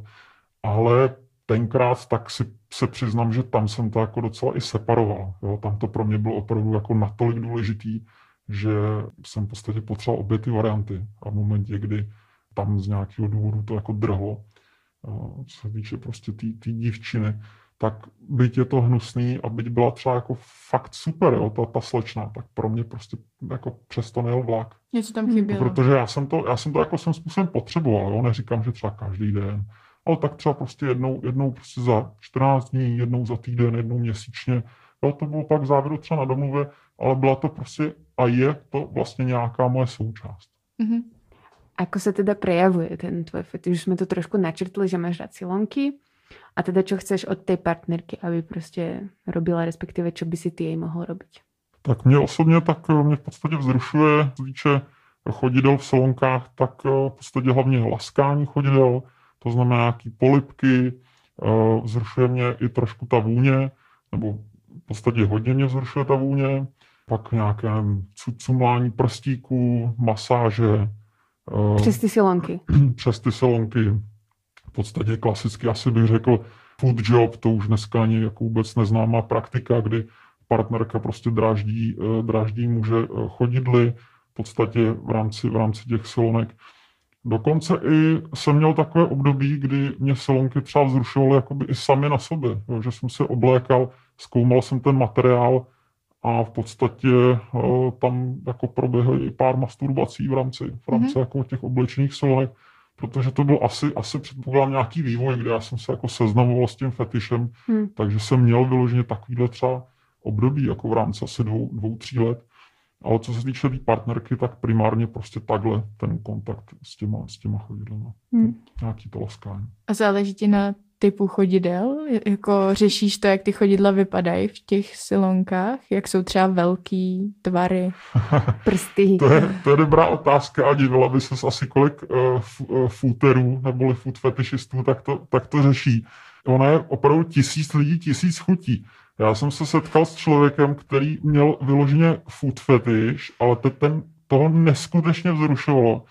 Ale tenkrát tak si se přiznám, že tam jsem to jako docela i separoval. Jo? Tam to pro mě bylo opravdu jako natolik důležitý, že jsem v podstatě potřeboval obě ty varianty. A v momentě, kdy tam z nějakého důvodu to jako drhlo, co se týče prostě té tý, tý dívčiny, tak byť je to hnusný a byť byla třeba jako fakt super, jo, ta, ta slečna, tak pro mě prostě jako přesto nejel vlak. Něco tam chybělo. Protože já jsem to, já jsem to jako svým způsobem potřeboval, jo, neříkám, že třeba každý den, ale tak třeba prostě jednou, jednou prostě za 14 dní, jednou za týden, jednou měsíčně. Jo, to bylo pak závěru třeba na domluvě, ale byla to prostě a je to vlastně nějaká moje součást. Mm-hmm. Ako se teda prejavuje ten tvoj fetiš? Už jsme to trošku načrtli, že máš rád silonky. A teda čo chceš od té partnerky, aby prostě robila, respektive čo by si ty jej mohl robiť? Tak mě osobně tak eh, mě v podstatě vzrušuje, týče chodidel v salonkách, tak eh, v podstatě hlavně laskání chodidel, to znamená nějaký polipky, eh, vzrušuje mě i trošku ta vůně, nebo v podstatě hodně mě vzrušuje ta vůně, pak nějaké cumlání prstíků, masáže. Přes ty silonky. Přes ty silonky, podstatě klasicky asi bych řekl food job, to už dneska ani jako vůbec neznámá praktika, kdy partnerka prostě dráždí, eh, dráždí muže eh, chodidly v podstatě v rámci, v rámci těch silonek. Dokonce i jsem měl takové období, kdy mě silonky třeba vzrušovaly jakoby i sami na sobě, jo, že jsem se oblékal, zkoumal jsem ten materiál a v podstatě uh, tam jako proběhly i pár masturbací v rámci, v rámci mm-hmm. jako těch oblečených silonek protože to byl asi, asi předpokládám nějaký vývoj, kde já jsem se jako seznamoval s tím fetišem, hmm. takže jsem měl vyloženě takovýhle třeba období, jako v rámci asi dvou, dvou tří let. Ale co se týče té partnerky, tak primárně prostě takhle ten kontakt s těma, s těma chodidlama. Hmm. Nějaký to laskání. A záleží ti na typu chodidel? Jako řešíš to, jak ty chodidla vypadají v těch silonkách? Jak jsou třeba velký tvary, prsty? to, je, to je dobrá otázka a divila by se asi kolik uh, footerů neboli food fetishistů tak to, tak to řeší. Ono je opravdu tisíc lidí, tisíc chutí. Já jsem se setkal s člověkem, který měl vyloženě food fetish, ale ten toho neskutečně vzrušovalo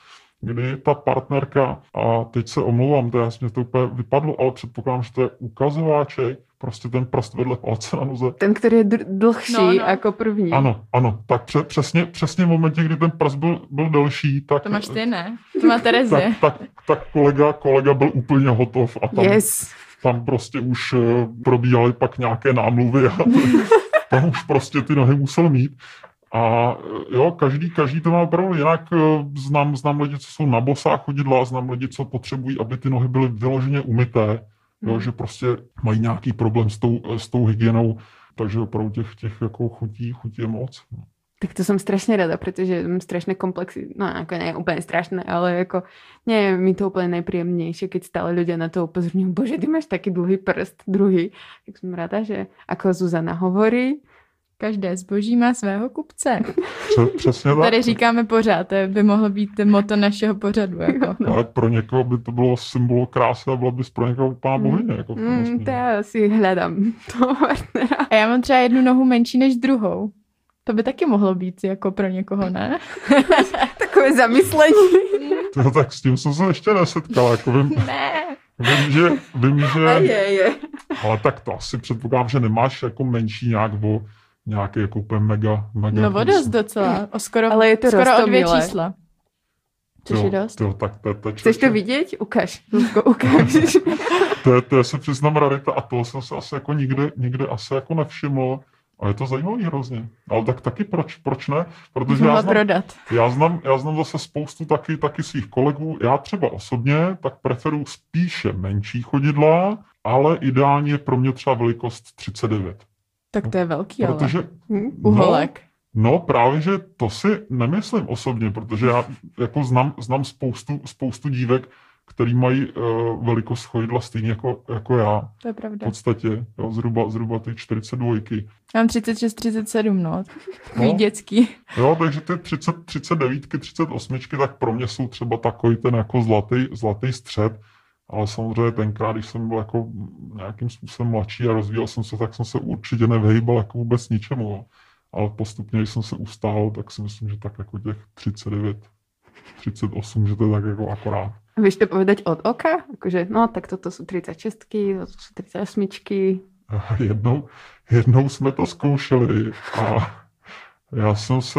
kdy ta partnerka, a teď se omlouvám, to já mě to úplně vypadlo, ale předpokládám, že to je ukazováček, prostě ten prst vedle palce na noze. Ten, který je dlhší no, no. jako první. Ano, ano, tak pře- přesně, přesně v momentě, kdy ten prst byl, byl delší, tak... To máš ty, ne? To má Terezie. tak, tak, tak kolega, kolega byl úplně hotov a tam, yes. tam prostě už uh, probíhaly pak nějaké námluvy a tam už prostě ty nohy musel mít. A jo, každý, každý to má opravdu jinak. Eh, znám, znám lidi, co jsou na bosách chodidla, znám lidi, co potřebují, aby ty nohy byly vyloženě umyté, jo, hmm. že prostě mají nějaký problém s tou, s tou hygienou, takže opravdu těch, těch jako chutí, chutí je moc. Tak to jsem strašně rada, protože mám strašné komplexy, no jako ne úplně strašné, ale jako nie je mi to úplně nejpříjemnější, keď stále lidé na to upozorňují, bože, ty máš taký dlouhý prst, druhý. Tak jsem ráda, že ako Zuzana hovorí, Každé zboží má svého kupce. Přesně tak. Tady říkáme pořád, to by mohlo být moto našeho pořadu. Jako. No. Ale pro někoho by to bylo symbol krásy a bylo bys pro někoho pána mm. bohyně. Jako mm, to já si hledám toho partnera. A já mám třeba jednu nohu menší než druhou. To by taky mohlo být jako pro někoho, ne? Takové zamyslení. to, tak s tím jsem se ještě nesetkala. Jako vím, ne. Vím, že... Vím, že a je, je. Ale tak to asi předpokládám, že nemáš jako menší nějak o nějaký jako úplně mega, mega... No dost docela, o skoro, Ale je to skoro o dvě čísla. Což je dost. To, tak to, to, Chceš to vidět? Ukaž. Lubko, ukaž. to, je, to je se přiznám rarita a to jsem se asi jako nikdy, nikdy asi jako nevšiml. A je to zajímavý hrozně. Ale tak taky proč, proč ne? Protože já znám, prodat. Já, znám, já znám zase spoustu taky, taky svých kolegů. Já třeba osobně tak preferuji spíše menší chodidla, ale ideálně pro mě třeba velikost 39. Tak to je velký, protože, ale. Hm? Uholek. No, no, právě, že to si nemyslím osobně, protože já jako znám, znám spoustu, spoustu dívek, který mají uh, velikost chodidla stejně jako, jako já. To je V pravda. podstatě, jo, zhruba, zhruba ty 42. Já mám 36, 37, no. Takový No. dětský. Jo, takže ty 30, 39, 38, tak pro mě jsou třeba takový ten jako zlatý, zlatý střed, ale samozřejmě tenkrát, když jsem byl jako nějakým způsobem mladší a rozvíjel jsem se, tak jsem se určitě nevyhýbal jako vůbec ničemu. Ale postupně, když jsem se ustál, tak si myslím, že tak jako těch 39, 38, že to je tak jako akorát. Vieš to povedať od oka? Akože, no, tak toto sú 36, toto sú 38. jednou, jednou jsme to zkoušeli a já jsem se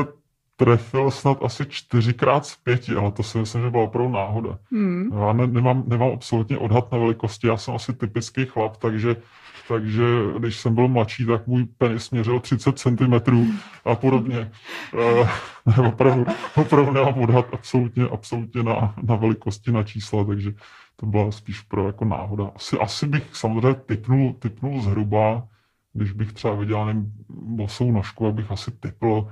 trefil snad asi čtyřikrát z pěti, ale to si myslím, že byla opravdu náhoda. Hmm. Já ne, nemám, nemám absolutně odhad na velikosti, já jsem asi typický chlap, takže, takže když jsem byl mladší, tak můj penis měřil 30 cm a podobně. Uh, ne, opravdu, opravdu nemám odhad absolutně, absolutně na, na velikosti, na čísla, takže to byla spíš pro jako náhoda. Asi, asi bych samozřejmě typnul, typnul zhruba, když bych třeba viděl nevím, bosou nožku, abych asi typl,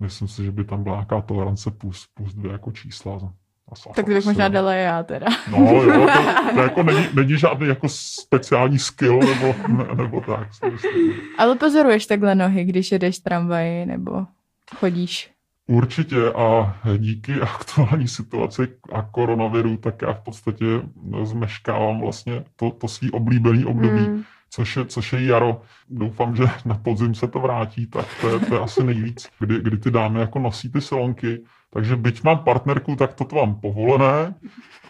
myslím si, že by tam byla nějaká tolerance plus, plus dvě jako čísla. Asi, Tak to bych možná dala já teda. No jo, to, to jako není, není žádný jako speciální skill nebo, ne, nebo tak. Ale pozoruješ takhle nohy, když jedeš tramvaji nebo chodíš. Určitě a díky aktuální situaci a koronaviru, tak já v podstatě zmeškávám vlastně to, to svý oblíbený období, Hmm. Což je, což je jaro. Doufám, že na podzim se to vrátí, tak to je, to je asi nejvíc, kdy, kdy ty dámy jako nosí ty silonky. Takže byť mám partnerku, tak to mám povolené.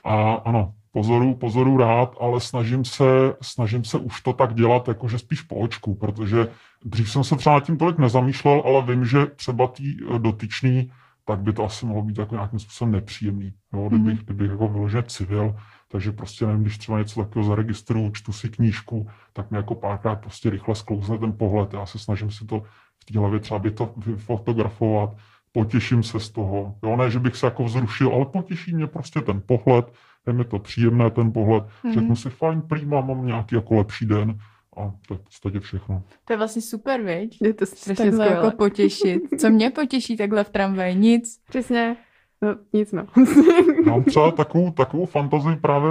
A ano, pozoru, pozoru rád, ale snažím se, snažím se už to tak dělat, jakože spíš po očku, protože dřív jsem se třeba nad tím tolik nezamýšlel, ale vím, že třeba tý eh, dotyčný, tak by to asi mohlo být jako nějakým způsobem nepříjemný, jo, kdybych, Mhm. kdybych jako vyloženě civil, takže prostě nevím, když třeba něco takového zaregistruju, čtu si knížku, tak mi jako párkrát prostě rychle sklouzne ten pohled. Já se snažím si to v té hlavě třeba by to fotografovat, potěším se z toho. Jo, ne, že bych se jako vzrušil, ale potěší mě prostě ten pohled, je mi to příjemné ten pohled, Mhm. řeknu si fajn, prýma, mám nějaký jako lepší den a to je v podstatě všechno. To je vlastně super, viď? Je to strašně Takhle skvělé. jako potěšit. Co mě potěší takhle v tramvaji? Nic. Přesně. No, nic no. Mám třeba takovou, takovou fantazii právě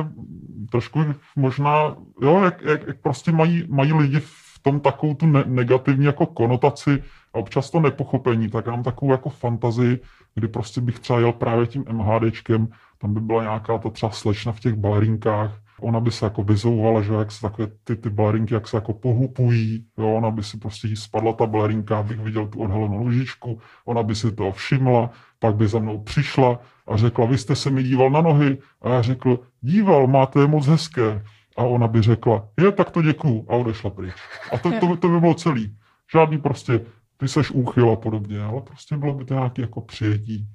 trošku možná, jo, jak, jak, jak prostě mají, mají lidi v tom takovou tu ne, negativní jako konotaci a občas to nepochopení, tak já mám takovou jako fantazii, kdy prostě bych třeba jel právě tím MHDčkem, tam by byla nějaká ta třeba slečna v těch balerinkách, ona by se jako vyzouvala, že jak se takové ty, ty balerinky, jak se jako pohupují, jo, ona by si prostě jí spadla ta balerinka, abych viděl tu odhalenou nožičku, ona by si toho všimla, pak by za mnou přišla a řekla, vy jste se mi díval na nohy. A já řekl, díval, máte je moc hezké. A ona by řekla, je, tak to děkuju. A odešla pryč. A to, to, to by bylo celý. Žádný prostě, ty seš úchyl a podobně, ale prostě bylo by to nějaké jako přijetí,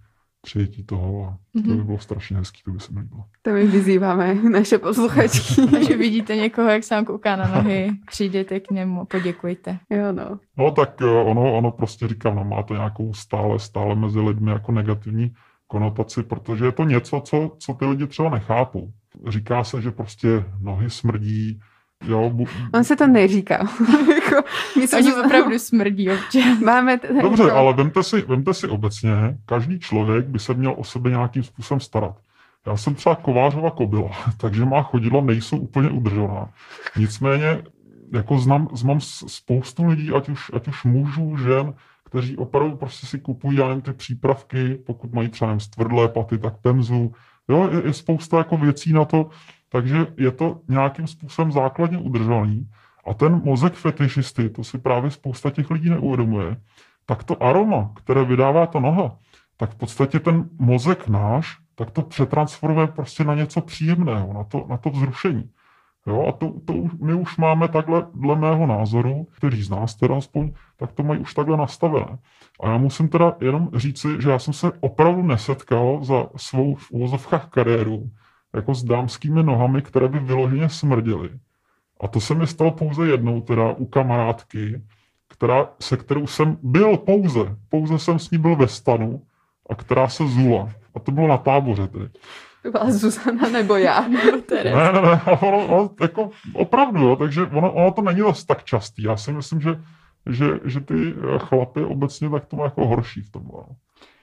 přijetí toho a to by Mhm. bylo strašně hezký, to by se mi líbilo. To my vyzýváme naše posluchačky. Takže vidíte někoho, jak sám kouká na nohy, přijdete k němu a poděkujte. jo no. No tak eh, ono, ono prostě říkám, no, má to nějakou stále, stále mezi lidmi jako negativní konotaci, protože je to něco, co, co ty lidi třeba nechápou. Říká se, že prostě nohy smrdí, jo, bu, On se to neříká. Jako, My jsme Oni se- opravdu smrdí občas. Máme t- Dobře, jako- ale vemte si, vemte si obecně, každý člověk by se měl o sebe nějakým způsobem starat. Já jsem třeba kovářova kobila, takže má chodidla nejsou úplně udržovaná. Nicméně, jako znám, znám spoustu lidí, ať už, ať už mužů, žen, kteří opravdu prostě si kupují, já nevím, ty přípravky, pokud mají třeba nevím, stvrdlé paty, tak pemzu. Jo, je, je spousta jako věcí na to, takže je to nějakým způsobem základně udržovaný. A ten mozek fetišisty, to si právě spousta těch lidí neuvědomuje, tak to aroma, které vydává ta noha, tak v podstatě ten mozek náš, tak to přetransformuje prostě na něco příjemného, na to, na to vzrušení. Jo, a to, to už, my už máme takhle, dle mého názoru, který z nás teda aspoň, tak to mají už takhle nastavené. A já musím teda jenom říci, že já jsem se opravdu nesetkal za svou v uvozovkách kariéru jako s dámskými nohami, které by vyloženě smrděly. A to se mi stalo pouze jednou, teda u kamarádky, která, se kterou jsem byl pouze, pouze jsem s ní byl ve stanu a která se zula. A to bylo na táboře tedy. To byla Zuzana nebo já. Nebo Tereza. Ne, ne, ne, ono, ono, jako opravdu, jo, takže ono, ono to není zase tak častý. Já si myslím, že, že, že ty eh, chlapy obecně tak to má jako horší v tom. No.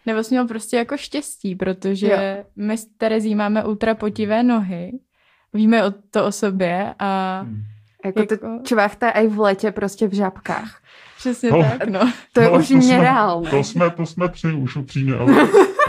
Nebo jsi měl prostě jako štěstí, protože Jo. my s Terezí máme ultra potivé nohy, víme o to o sobě a Hmm. Jako, to Jako- čvachta aj v lete prostě v žabkách. přesně No. tak, no. To je No, už to jsme- nereálné. To jsme, to jsme tři už upřímně, ale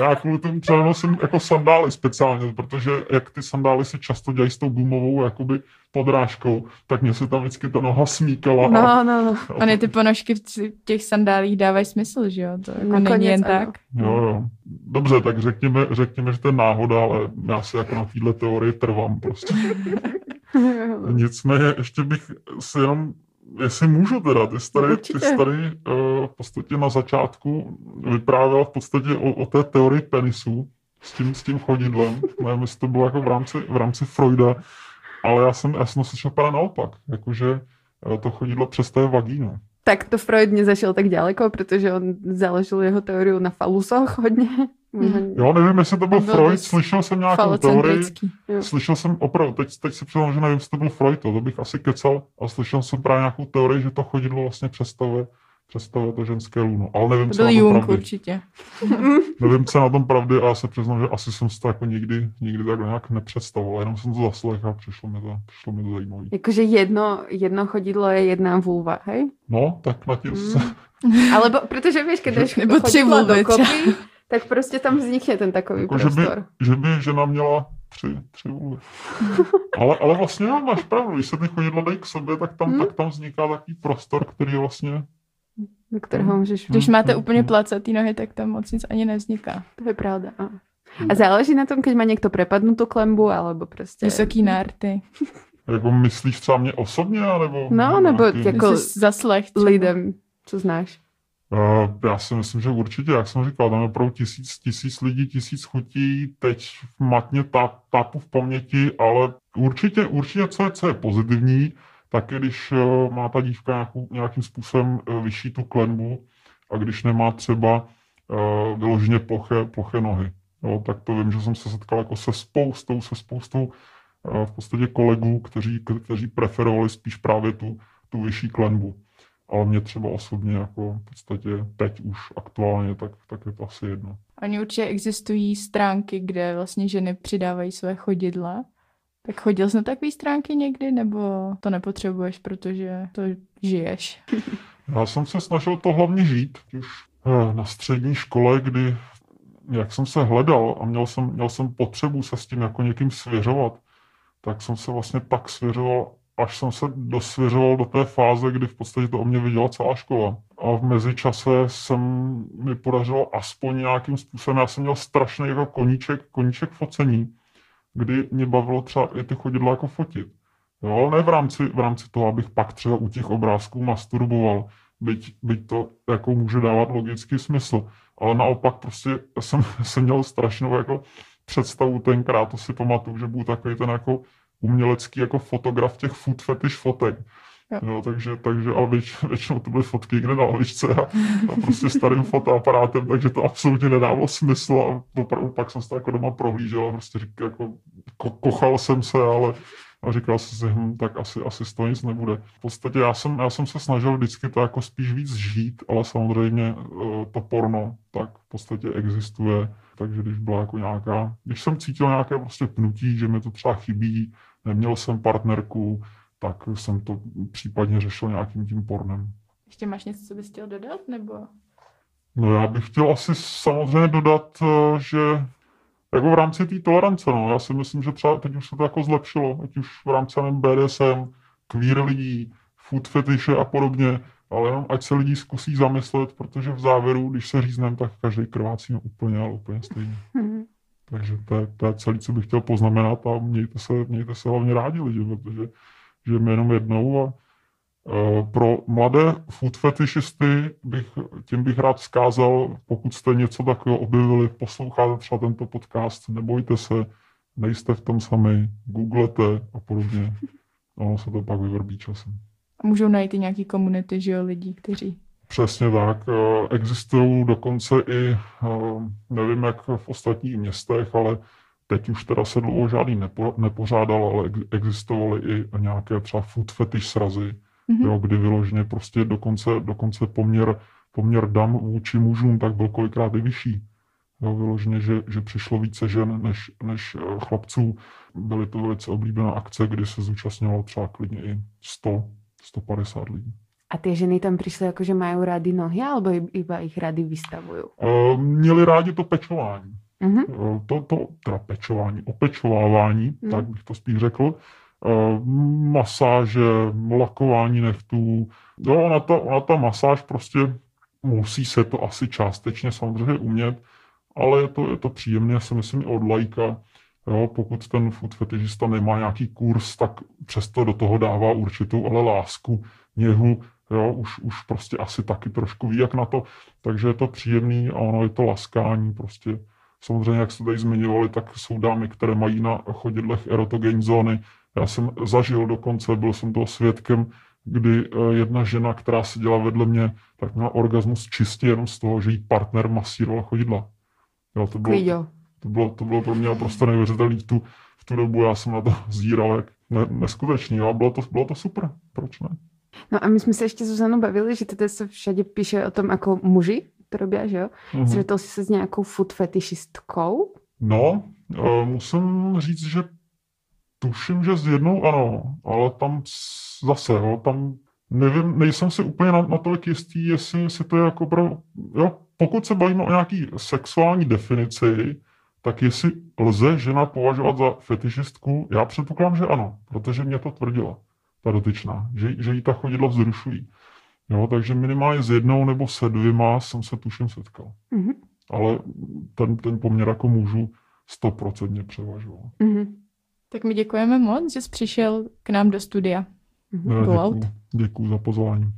já kvůli tomu třeba nosím jako sandály speciálně, protože jak ty sandály se často dělají s tou gumovou jakoby podrážkou, tak mě se tam vždycky ta noha smíkala. a- No, no, no. Ony ty ponožky v těch sandálích dávají smysl, že jo? To jako není Nakonec jen ano. tak. Jo, jo. Dobře, tak řekněme, řekněme, že to je náhoda, ale já si jako na této teorii trvám prostě. Nicméně ještě bych si jenom, jestli můžu teda, ty jsi tady, ty tady uh, v podstatě na začátku vyprávěla v podstatě o, o té teorii penisu s tím, s tím chodidlem. Nevím, jestli to bylo jako v rámci, v rámci Freuda, ale já jsem, já jsem to slyšel právě naopak, jakože eh, to chodidlo přes té vagínu. Tak to Freud nezašel tak daleko, protože on založil jeho teoriu na falusoch hodně. Hmm. Jo, nevím, jestli to byl Byl Freud, slyšel jsem nějakou teorii, Falocentrický. Slyšel jsem opravdu, teď, teď si přiznám, že nevím, jestli to byl Freud, to, to bych asi kecal, a slyšel jsem právě nějakou teorii, že to chodidlo vlastně představuje, představuje to ženské luno. Ale nevím, To co byl na tom Jung pravdy. určitě. Nevím, co na tom pravdy a já se přiznám, že asi jsem si to jako nikdy, nikdy tak nějak nepředstavoval, jenom jsem to zaslech a přišlo mi to, přišlo mi to zajímavé. Jakože jedno, jedno chodidlo je jedna vulva, hej? No, tak na tím Mm. se... Alebo protože víš, když Nebo tři vulvy dokopy, tak prostě tam vznikne ten takový Jako, že, by, prostor. že by žena měla tři, tři vůle. ale, ale vlastně jo, máš pravdu, když se ty chodidla dají k sobě, tak tam, Hmm. tak tam vzniká takový prostor, který je vlastně... Do kterého můžeš... Když Hmm, máte hmm, úplně hmm. placatý nohy, tak tam moc nic ani nevzniká. To je pravda. A, a záleží na tom, keď má někdo prepadnutou klembu, alebo prostě... Vysoký nárty. Jako myslíš třeba mě osobně, nebo... No, nebo nějaký- jako- Jako zaslech. třeba. lidem, co znáš. Uh, já si myslím, že určitě, jak jsem říkal, tam je opravdu tisíc, tisíc lidí, tisíc chutí, teď matně táp, tápu v paměti, ale určitě, určitě co je, co je pozitivní, tak je, když uh, má ta dívka nějakou, nějakým způsobem uh, vyšší tu klenbu a když nemá třeba uh, vyloženě ploché, ploché nohy. Jo, tak to vím, že jsem se setkal jako se spoustou, se spoustou uh, v podstatě kolegů, kteří, kteří preferovali spíš právě tu, tu vyšší klenbu. Ale mě třeba osobně jako v podstatě teď už aktuálně, tak, tak je to asi jedno. Oni určitě existují stránky, kde vlastně ženy přidávají své chodidla. Tak chodil jsi na takové stránky někdy, nebo to nepotřebuješ, protože to žiješ? Já jsem se snažil to hlavně žít, už eh, na střední škole, kdy jak jsem se hledal a měl jsem, měl jsem potřebu se s tím jako někým svěřovat, tak jsem se vlastně tak svěřoval, až jsem se dosvěřoval do té fáze, kdy v podstatě to o mě viděla celá škola. A v mezičase jsem mi podařilo aspoň nějakým způsobem, já jsem měl strašný jako koníček, koníček focení, kdy mě bavilo třeba i ty chodidla jako fotit. Jo, ale ne v rámci, v rámci toho, abych pak třeba u těch obrázků masturboval, byť, byť to jako může dávat logický smysl. Ale naopak prostě jsem, jsem měl strašnou jako představu tenkrát, to si pamatuju, že byl takový ten jako umělecký jako fotograf těch food fetish fotek. Jo. Jo, takže, takže ale věč, většinou to byly fotky někde na lavičce a, a prostě starým fotoaparátem, takže to absolutně nedávalo smysl a opravdu pak jsem se to jako doma prohlížel a prostě říkal, jako, ko, kochal jsem se, ale a říkal jsem si, hm, tak asi, asi z toho nic nebude. V podstatě já jsem, já jsem se snažil vždycky to jako spíš víc žít, ale samozřejmě eh, to porno tak v podstatě existuje, takže když byla jako nějaká, když jsem cítil nějaké prostě pnutí, že mi to třeba chybí, neměl jsem partnerku, tak jsem to případně řešil nějakým tím pornem. Ještě máš něco, co bys chtěl dodat, nebo? No já bych chtěl asi samozřejmě dodat, eh, že jako v rámci té tolerance, no, já si myslím, že třeba teď už se to jako zlepšilo, ať už v rámci nevím, BDSM, queer lidí, food fetishe a podobně, ale jenom ať se lidi zkusí zamyslet, protože v závěru, když se řízneme, tak každý krvácí úplně, ale úplně stejně. Takže to je, to je celé, co bych chtěl poznamenat a mějte se, mějte se hlavně rádi lidi, protože žijeme jenom jednou a eh, pro mladé food fetishisty bych, tím bych rád vzkázal, pokud jste něco takového objevili, posloucháte třeba tento podcast, nebojte se, nejste v tom sami, googlete a podobně. Ono se to pak vyvrbí časem. A můžou najít i nějaký komunity, že jo, lidí, kteří... Přesně tak. Eh, Existují dokonce i, eh, nevím jak v ostatních městech, ale teď už teda se dlouho žádný nepo, nepořádal, ale ex- existovaly i nějaké třeba food fetish srazy, Mhm. jo, kdy vyloženě prostě dokonce, dokonce poměr, poměr dam vůči mužům tak byl kolikrát i vyšší. Jo, vyloženě, že, že přišlo více žen než, než eh, chlapců. Byly to velice oblíbená akce, kdy se zúčastnilo třeba klidně i 100, 150 lidí. A ty ženy tam přišly jako, že mají rády nohy, alebo iba ich rády vystavují? Uh, měli rádi to pečování. Mhm. Uh, to, to, teda pečování, opečovávání, Mhm. tak bych to spíš řekl. Uh, masáže, lakování nechtů. Jo, ona ta, ona ta masáž prostě musí se to asi částečně samozřejmě umět, ale je to, je to příjemné, já si myslím, i od lajka. Jo, pokud ten food fetišista nemá nějaký kurz, tak přesto do toho dává určitou ale lásku, něhu, jo, už, už prostě asi taky trošku ví, jak na to, takže je to příjemný a ono je to laskání prostě. Samozřejmě, jak jste tady zmiňovali, tak jsou dámy, které mají na chodidlech erotogenní zóny. Já jsem zažil dokonce, byl jsem toho svědkem, kdy eh, jedna žena, která seděla vedle mě, tak měla orgasmus čistě jenom z toho, že jí partner masíroval chodidla. Jo, to bylo, to bylo, to bylo pro mě prostě neuvěřitelné. V tu, v tu dobu já jsem na to zíral jak ne, neskutečný. Jo? a Bylo to, bylo to super. Proč ne? No a my jsme se ještě Zuzanou bavili, že teda se všade píše o tom, jako muži to robí, že jo? Mhm. Stretol jsi se s nějakou food fetišistkou? No, eh, musím říct, že tuším, že s jednou ano, ale tam zase, jo, tam nevím, nejsem si úplně na- natolik jistý, jestli, jestli to je jako pro, jo, pokud se bavíme o nějaký sexuální definici, tak jestli lze žena považovat za fetišistku, já předpokládám, že ano, protože mě to tvrdila, ta dotyčná, že, že jí ta chodidla vzrušují. Jo, takže minimálně s jednou nebo se dvěma jsem se tuším setkal. Mhm. Ale ten, ten poměr jako mužů stoprocentně převažoval. Mhm. Tak my děkujeme moc, že jsi přišel k nám do studia. Mhm. Děkuju, děkuju za pozvání.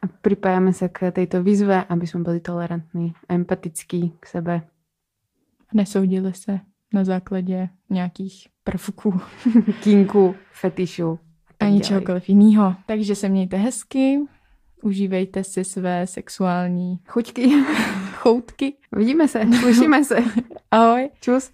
A pripájame sa k tejto výzve, aby sme boli tolerantní a empatickí k sebe. Nesoudili se na základě nějakých prvků Kinku, fetišu. Ani čehokoliv jiného. Takže se mějte hezky, užívejte si své sexuální Chuťky. choutky. Vidíme se, slyšíme se. Ahoj. Čus.